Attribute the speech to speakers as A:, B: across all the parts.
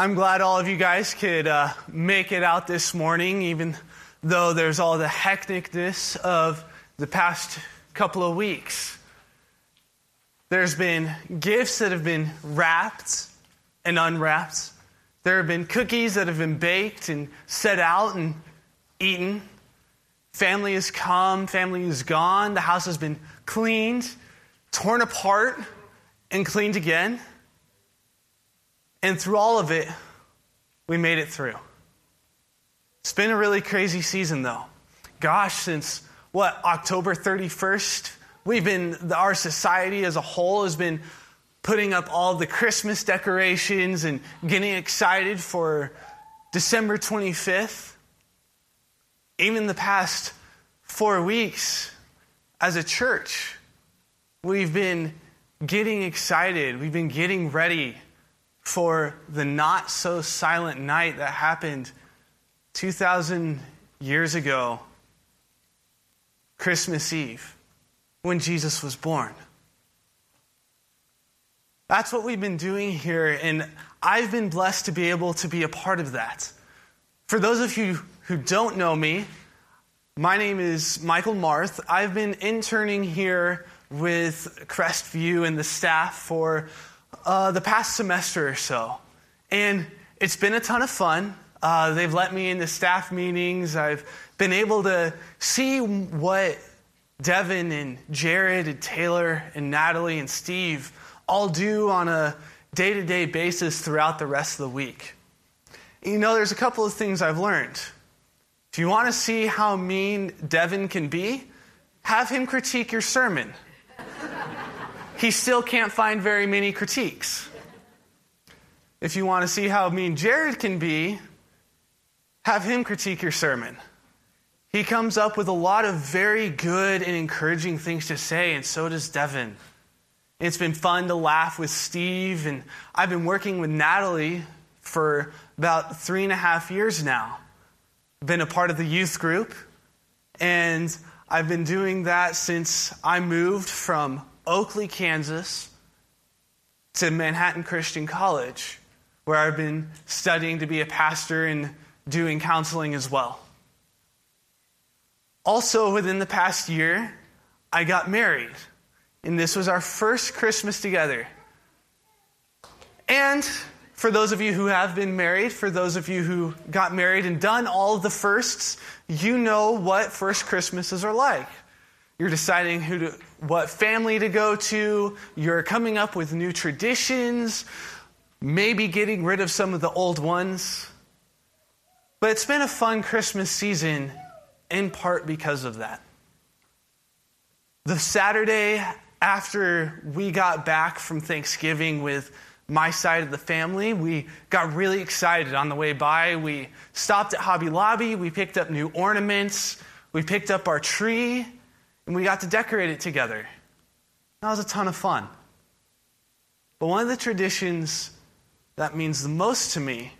A: I'm glad all of you guys could uh, make it out this morning, even though there's all the hecticness of the past couple of weeks. There's been gifts that have been wrapped and unwrapped. There have been cookies that have been baked and set out and eaten. Family has come, family is gone, the house has been cleaned, torn apart, and cleaned again. And through all of it, we made it through. It's been a really crazy season, though. Gosh, since what, October 31st, we've been, our society as a whole has been putting up all the Christmas decorations and getting excited for December 25th. Even the past four weeks as a church, we've been getting excited, we've been getting ready for the not so silent night that happened 2,000 years ago, Christmas Eve, when Jesus was born. That's what we've been doing here, and I've been blessed to be able to be a part of that. For those of you who don't know me, my name is Michael Marth. I've been interning here with Crestview and the staff for uh, the past semester or so. And it's been a ton of fun. Uh, they've let me into staff meetings. I've been able to see what Devin and Jared and Taylor and Natalie and Steve all do on a day to day basis throughout the rest of the week. You know, there's a couple of things I've learned. If you want to see how mean Devin can be, have him critique your sermon he still can't find very many critiques. If you want to see how mean Jared can be, have him critique your sermon. He comes up with a lot of very good and encouraging things to say, and so does Devin. It's been fun to laugh with Steve, and I've been working with Natalie for about three and a half years now. Been a part of the youth group, and I've been doing that since I moved from Oakley, Kansas, to Manhattan Christian College, where I've been studying to be a pastor and doing counseling as well. Also, within the past year, I got married, and this was our first Christmas together. And for those of you who have been married, for those of you who got married and done all the firsts, you know what first Christmases are like. You're deciding who to, what family to go to. You're coming up with new traditions, maybe getting rid of some of the old ones. But it's been a fun Christmas season in part because of that. The Saturday after we got back from Thanksgiving with my side of the family, we got really excited on the way by. We stopped at Hobby Lobby, we picked up new ornaments, we picked up our tree and we got to decorate it together. That was a ton of fun. But one of the traditions that means the most to me,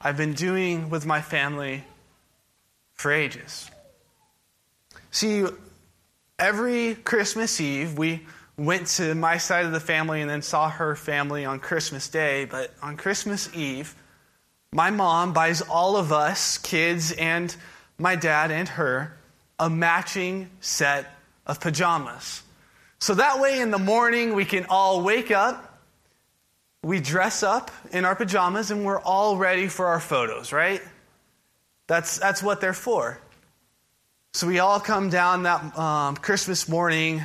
A: I've been doing with my family for ages. See, every Christmas Eve, we went to my side of the family and then saw her family on Christmas Day. But on Christmas Eve, my mom buys all of us, kids and my dad and her, a matching set of pajamas. So that way in the morning we can all wake up, we dress up in our pajamas, and we're all ready for our photos, right? That's, that's what they're for. So we all come down that um, Christmas morning,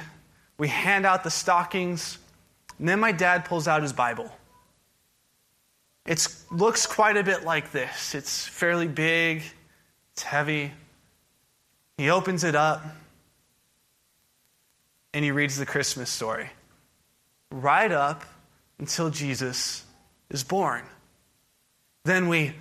A: we hand out the stockings, and then my dad pulls out his Bible. It looks quite a bit like this. It's fairly big, it's heavy. He opens it up and he reads the Christmas story right up until Jesus is born. Then we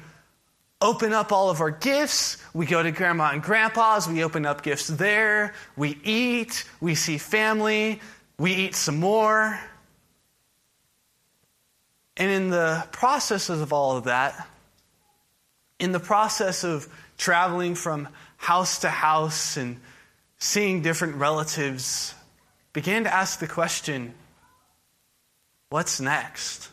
A: open up all of our gifts. We go to grandma and grandpa's. We open up gifts there. We eat. We see family. We eat some more. And in the process of all of that, in the process of traveling from house to house and seeing different relatives began to ask the question what's next?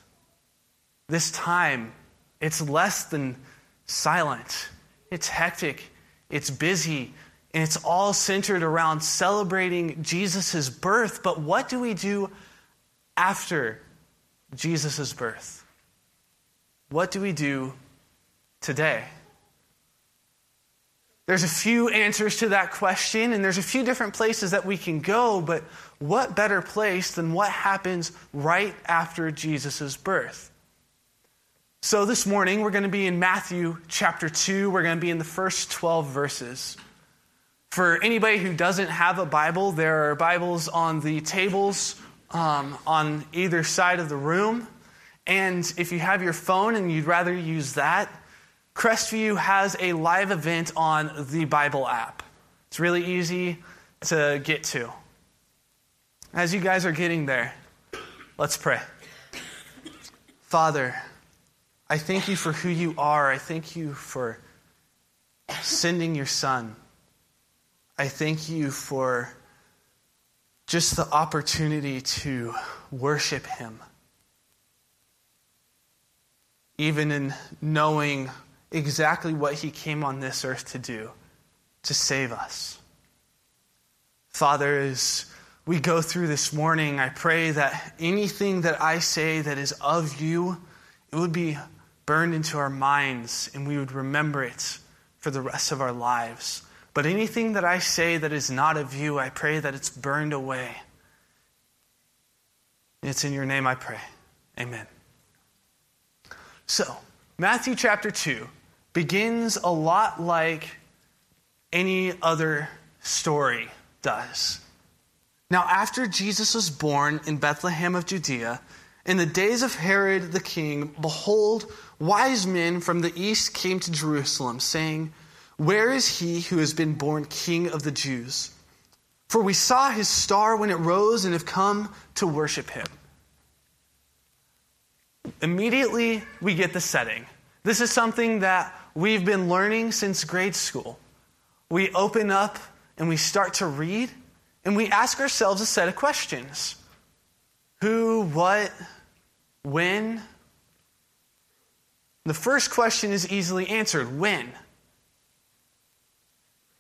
A: This time, it's less than silent, it's hectic, it's busy, and it's all centered around celebrating Jesus' birth. But what do we do after Jesus' birth? What do we do today? There's a few answers to that question, and there's a few different places that we can go, but what better place than what happens right after Jesus' birth? So, this morning we're going to be in Matthew chapter 2. We're going to be in the first 12 verses. For anybody who doesn't have a Bible, there are Bibles on the tables um, on either side of the room. And if you have your phone and you'd rather use that, Crestview has a live event on the Bible app. It's really easy to get to. As you guys are getting there, let's pray. Father, I thank you for who you are. I thank you for sending your son. I thank you for just the opportunity to worship him. Even in knowing exactly what he came on this earth to do to save us. Father, as we go through this morning, I pray that anything that I say that is of you, it would be burned into our minds and we would remember it for the rest of our lives. But anything that I say that is not of you, I pray that it's burned away. It's in your name I pray. Amen. So, Matthew chapter 2 begins a lot like any other story does. Now, after Jesus was born in Bethlehem of Judea, in the days of Herod the king, behold, wise men from the east came to Jerusalem, saying, Where is he who has been born king of the Jews? For we saw his star when it rose and have come to worship him. Immediately, we get the setting. This is something that we've been learning since grade school. We open up and we start to read, and we ask ourselves a set of questions Who, what, when? The first question is easily answered when?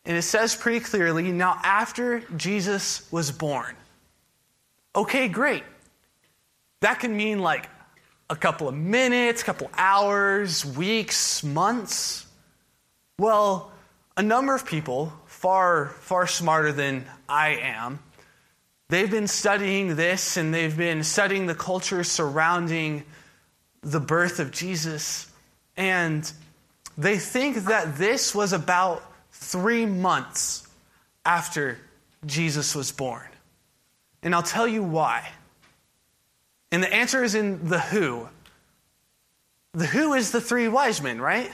A: And it says pretty clearly now, after Jesus was born. Okay, great. That can mean like a couple of minutes, a couple hours, weeks, months? Well, a number of people, far, far smarter than I am, they've been studying this and they've been studying the culture surrounding the birth of Jesus. And they think that this was about three months after Jesus was born. And I'll tell you why. And the answer is in the who. The who is the three wise men, right?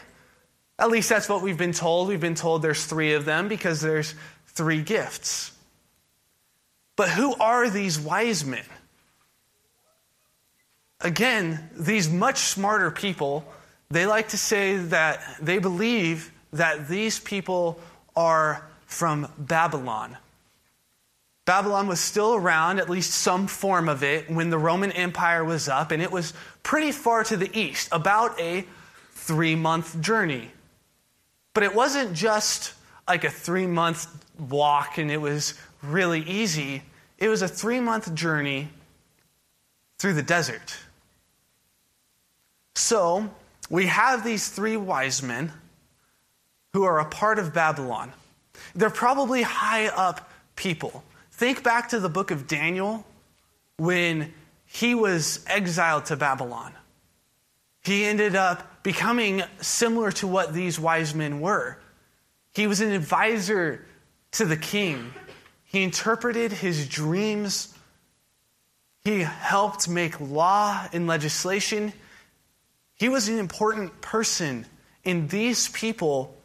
A: At least that's what we've been told. We've been told there's three of them because there's three gifts. But who are these wise men? Again, these much smarter people, they like to say that they believe that these people are from Babylon. Babylon was still around, at least some form of it, when the Roman Empire was up, and it was pretty far to the east, about a three month journey. But it wasn't just like a three month walk and it was really easy. It was a three month journey through the desert. So we have these three wise men who are a part of Babylon. They're probably high up people. Think back to the book of Daniel when he was exiled to Babylon. He ended up becoming similar to what these wise men were. He was an advisor to the king, he interpreted his dreams, he helped make law and legislation. He was an important person, and these people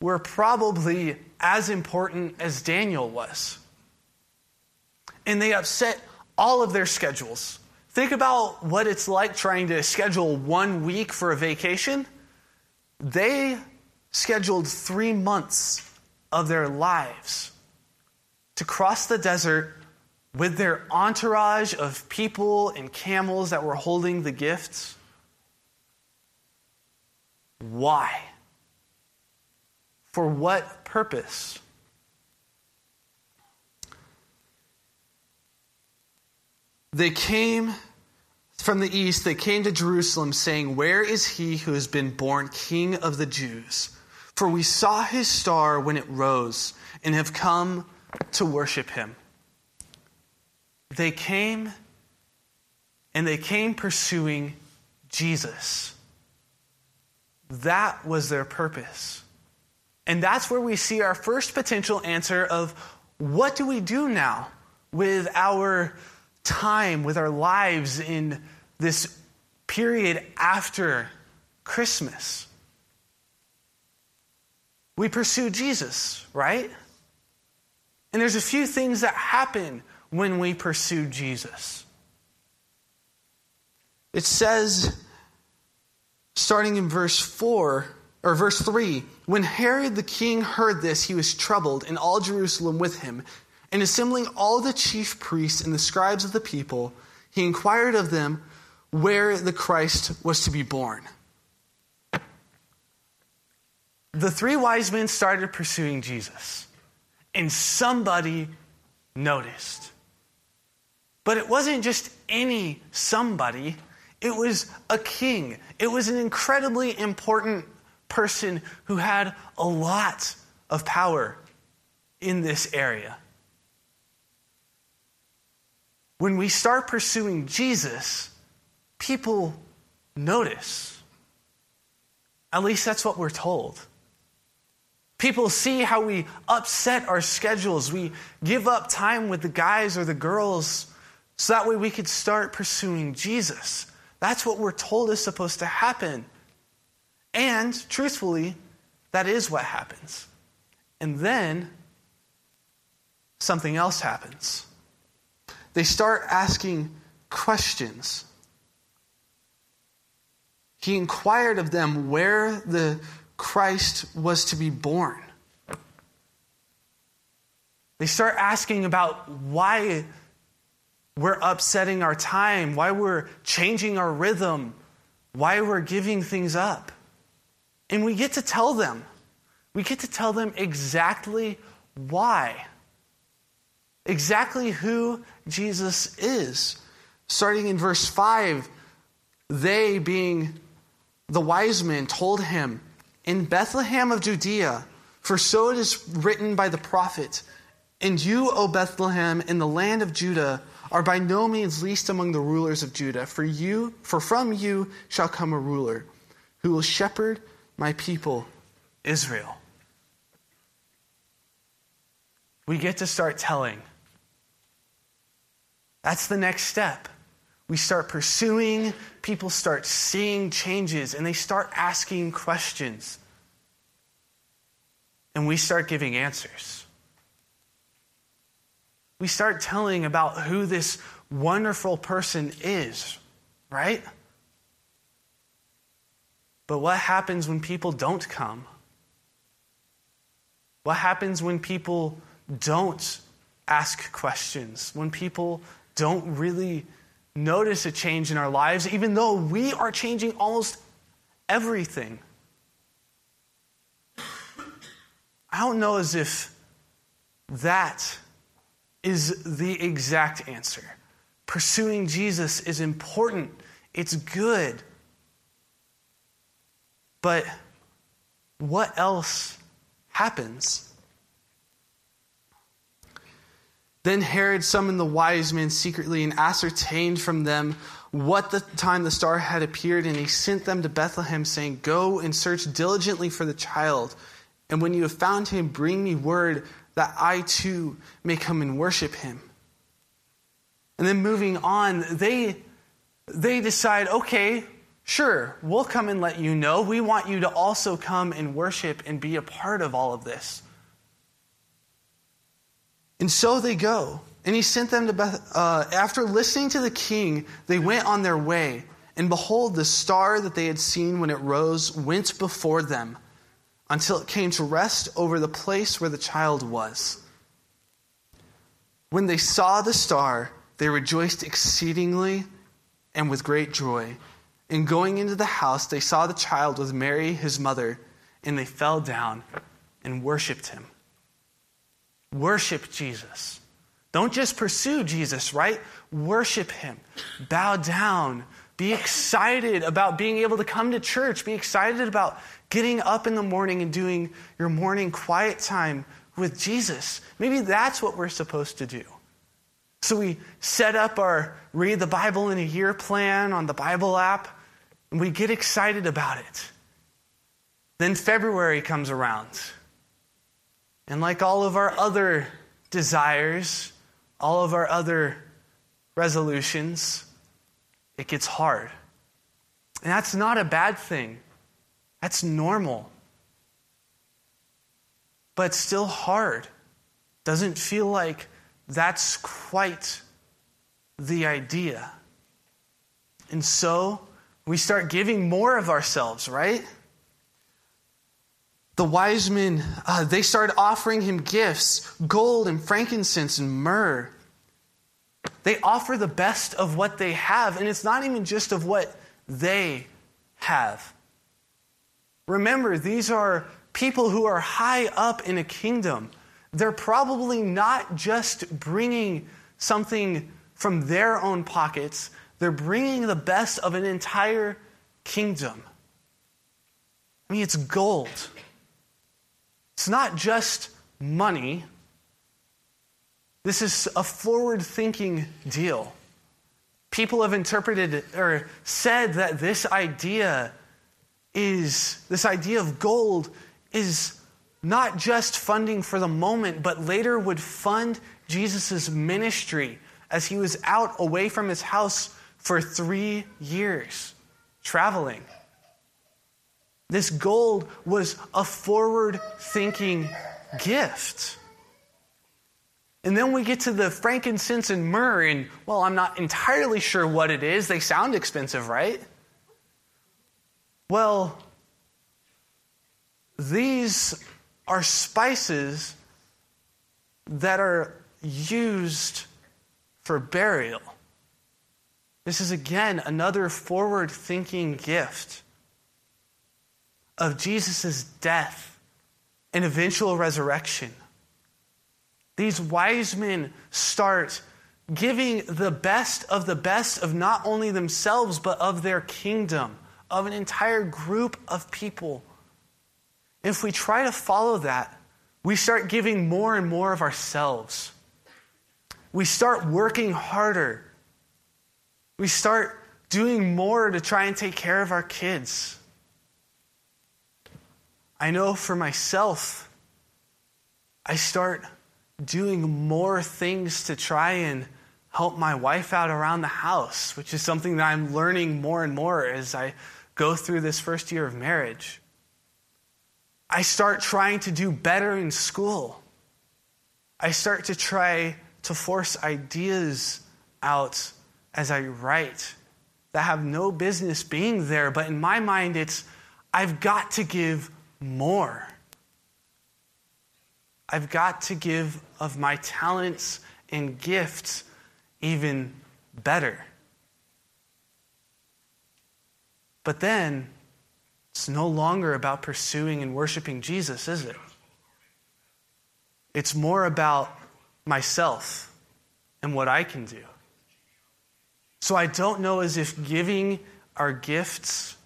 A: were probably as important as Daniel was and they upset all of their schedules. Think about what it's like trying to schedule one week for a vacation. They scheduled three months of their lives to cross the desert with their entourage of people and camels that were holding the gifts? Why? For what purpose? They came from the east, they came to Jerusalem, saying, Where is he who has been born king of the Jews? For we saw his star when it rose and have come to worship him. They came and they came pursuing Jesus. That was their purpose. And that's where we see our first potential answer of what do we do now with our time with our lives in this period after Christmas. We pursue Jesus, right? And there's a few things that happen when we pursue Jesus. It says, starting in verse 4, or verse 3, when Herod the king heard this, he was troubled, and all Jerusalem with him. And assembling all the chief priests and the scribes of the people, he inquired of them where the Christ was to be born. The three wise men started pursuing Jesus, and somebody noticed. But it wasn't just any somebody, it was a king. It was an incredibly important person who had a lot of power in this area. When we start pursuing Jesus, people notice. At least that's what we're told. People see how we upset our schedules. We give up time with the guys or the girls so that way we could start pursuing Jesus. That's what we're told is supposed to happen. And truthfully, that is what happens. And then something else happens they start asking questions. He inquired of them where the Christ was to be born. They start asking about why we're upsetting our time, why we're changing our rhythm, why we're giving things up. And we get to tell them. We get to tell them exactly why exactly who Jesus is. Starting in verse 5, they, being the wise men, told him, In Bethlehem of Judea, for so it is written by the prophet, And you, O Bethlehem, in the land of Judah, are by no means least among the rulers of Judah, for you, for from you shall come a ruler, who will shepherd my people, Israel. We get to start telling that's the next step. We start pursuing, people start seeing changes, and they start asking questions. And we start giving answers. We start telling about who this wonderful person is, right? But what happens when people don't come? What happens when people don't ask questions? When people don't really notice a change in our lives, even though we are changing almost everything. I don't know as if that is the exact answer. Pursuing Jesus is important, it's good. But what else happens? Then Herod summoned the wise men secretly and ascertained from them what the time the star had appeared, and he sent them to Bethlehem, saying, Go and search diligently for the child, and when you have found him, bring me word that I too may come and worship him. And then moving on, they, they decide, okay, sure, we'll come and let you know. We want you to also come and worship and be a part of all of this. And so they go. And he sent them to Beth. Uh, after listening to the king, they went on their way. And behold, the star that they had seen when it rose went before them until it came to rest over the place where the child was. When they saw the star, they rejoiced exceedingly and with great joy. And going into the house, they saw the child with Mary, his mother, and they fell down and worshiped him. Worship Jesus. Don't just pursue Jesus, right? Worship him. Bow down. Be excited about being able to come to church. Be excited about getting up in the morning and doing your morning quiet time with Jesus. Maybe that's what we're supposed to do. So we set up our read the Bible in a year plan on the Bible app, and we get excited about it. Then February comes around. And like all of our other desires, all of our other resolutions, it gets hard. And that's not a bad thing, that's normal. But still hard. Doesn't feel like that's quite the idea. And so we start giving more of ourselves, right? The wise men, uh, they started offering him gifts gold and frankincense and myrrh. They offer the best of what they have, and it's not even just of what they have. Remember, these are people who are high up in a kingdom. They're probably not just bringing something from their own pockets, they're bringing the best of an entire kingdom. I mean, it's gold. It's not just money. This is a forward thinking deal. People have interpreted or said that this idea is, this idea of gold is not just funding for the moment, but later would fund Jesus' ministry as he was out away from his house for three years, traveling. This gold was a forward thinking gift. And then we get to the frankincense and myrrh, and well, I'm not entirely sure what it is. They sound expensive, right? Well, these are spices that are used for burial. This is again another forward thinking gift of Jesus' death and eventual resurrection. These wise men start giving the best of the best of not only themselves, but of their kingdom, of an entire group of people. If we try to follow that, we start giving more and more of ourselves. We start working harder. We start doing more to try and take care of our kids. I know for myself, I start doing more things to try and help my wife out around the house, which is something that I'm learning more and more as I go through this first year of marriage. I start trying to do better in school. I start to try to force ideas out as I write that have no business being there, but in my mind, it's I've got to give more. I've got to give of my talents and gifts even better. But then, it's no longer about pursuing and worshiping Jesus, is it? It's more about myself and what I can do. So I don't know as if giving our gifts,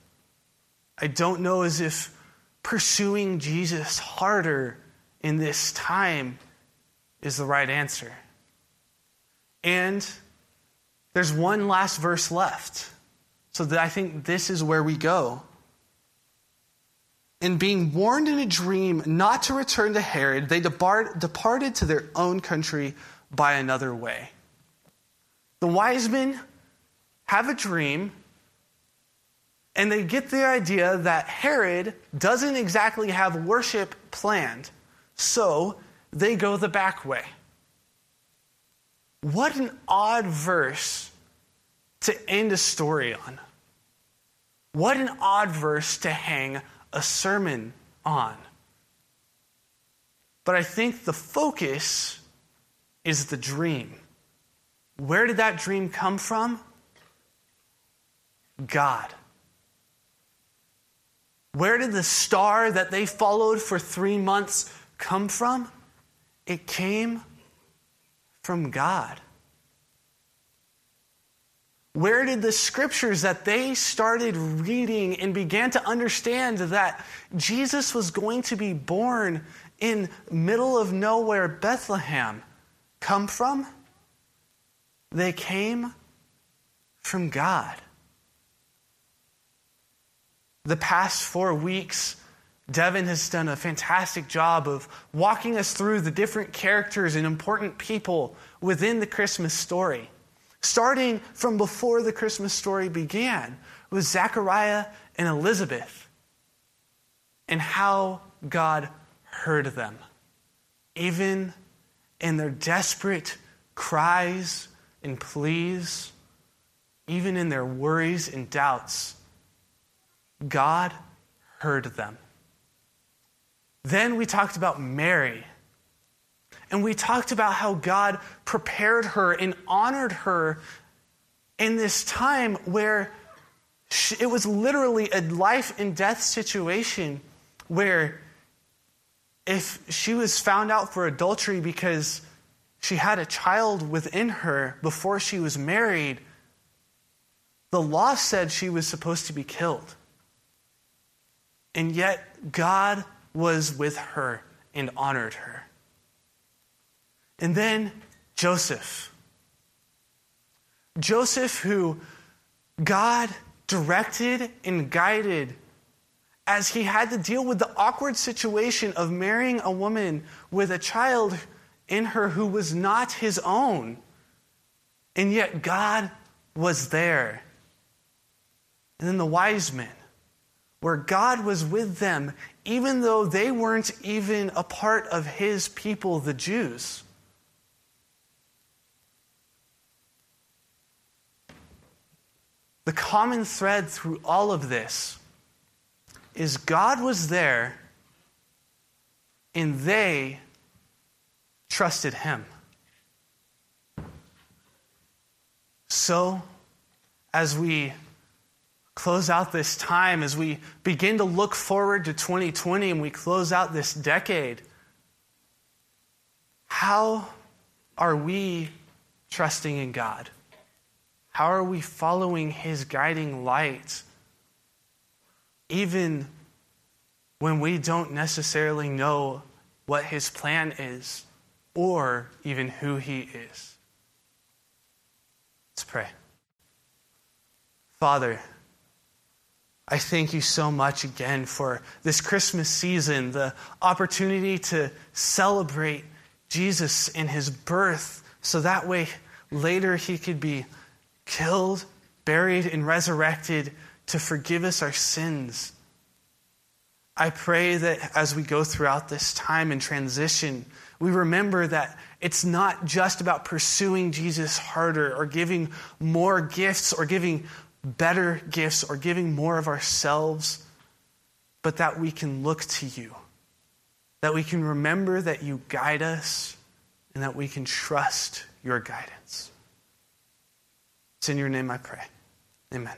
A: I don't know as if pursuing Jesus harder in this time is the right answer. And there's one last verse left. So that I think this is where we go. And being warned in a dream not to return to Herod, they depart, departed to their own country by another way. The wise men have a dream and they get the idea that Herod doesn't exactly have worship planned, so they go the back way. What an odd verse to end a story on. What an odd verse to hang a sermon on. But I think the focus is the dream. Where did that dream come from? God. Where did the star that they followed for three months come from? It came from God. Where did the scriptures that they started reading and began to understand that Jesus was going to be born in middle of nowhere Bethlehem come from? They came from God. The past four weeks, Devin has done a fantastic job of walking us through the different characters and important people within the Christmas story. Starting from before the Christmas story began with Zechariah and Elizabeth and how God heard them, even in their desperate cries and pleas, even in their worries and doubts. God heard them. Then we talked about Mary. And we talked about how God prepared her and honored her in this time where she, it was literally a life and death situation where if she was found out for adultery because she had a child within her before she was married, the law said she was supposed to be killed. And yet, God was with her and honored her. And then Joseph. Joseph, who God directed and guided as he had to deal with the awkward situation of marrying a woman with a child in her who was not his own. And yet God was there. And then the wise men where God was with them, even though they weren't even a part of his people, the Jews. The common thread through all of this is God was there and they trusted him. So, as we close out this time, as we begin to look forward to 2020 and we close out this decade, how are we trusting in God? How are we following His guiding light? Even when we don't necessarily know what His plan is or even who He is. Let's pray. Father, I thank you so much again for this Christmas season, the opportunity to celebrate Jesus in his birth, so that way later he could be killed, buried, and resurrected to forgive us our sins. I pray that as we go throughout this time and transition, we remember that it's not just about pursuing Jesus harder or giving more gifts or giving better gifts or giving more of ourselves, but that we can look to you, that we can remember that you guide us, and that we can trust your guidance. It's in your name I pray. Amen.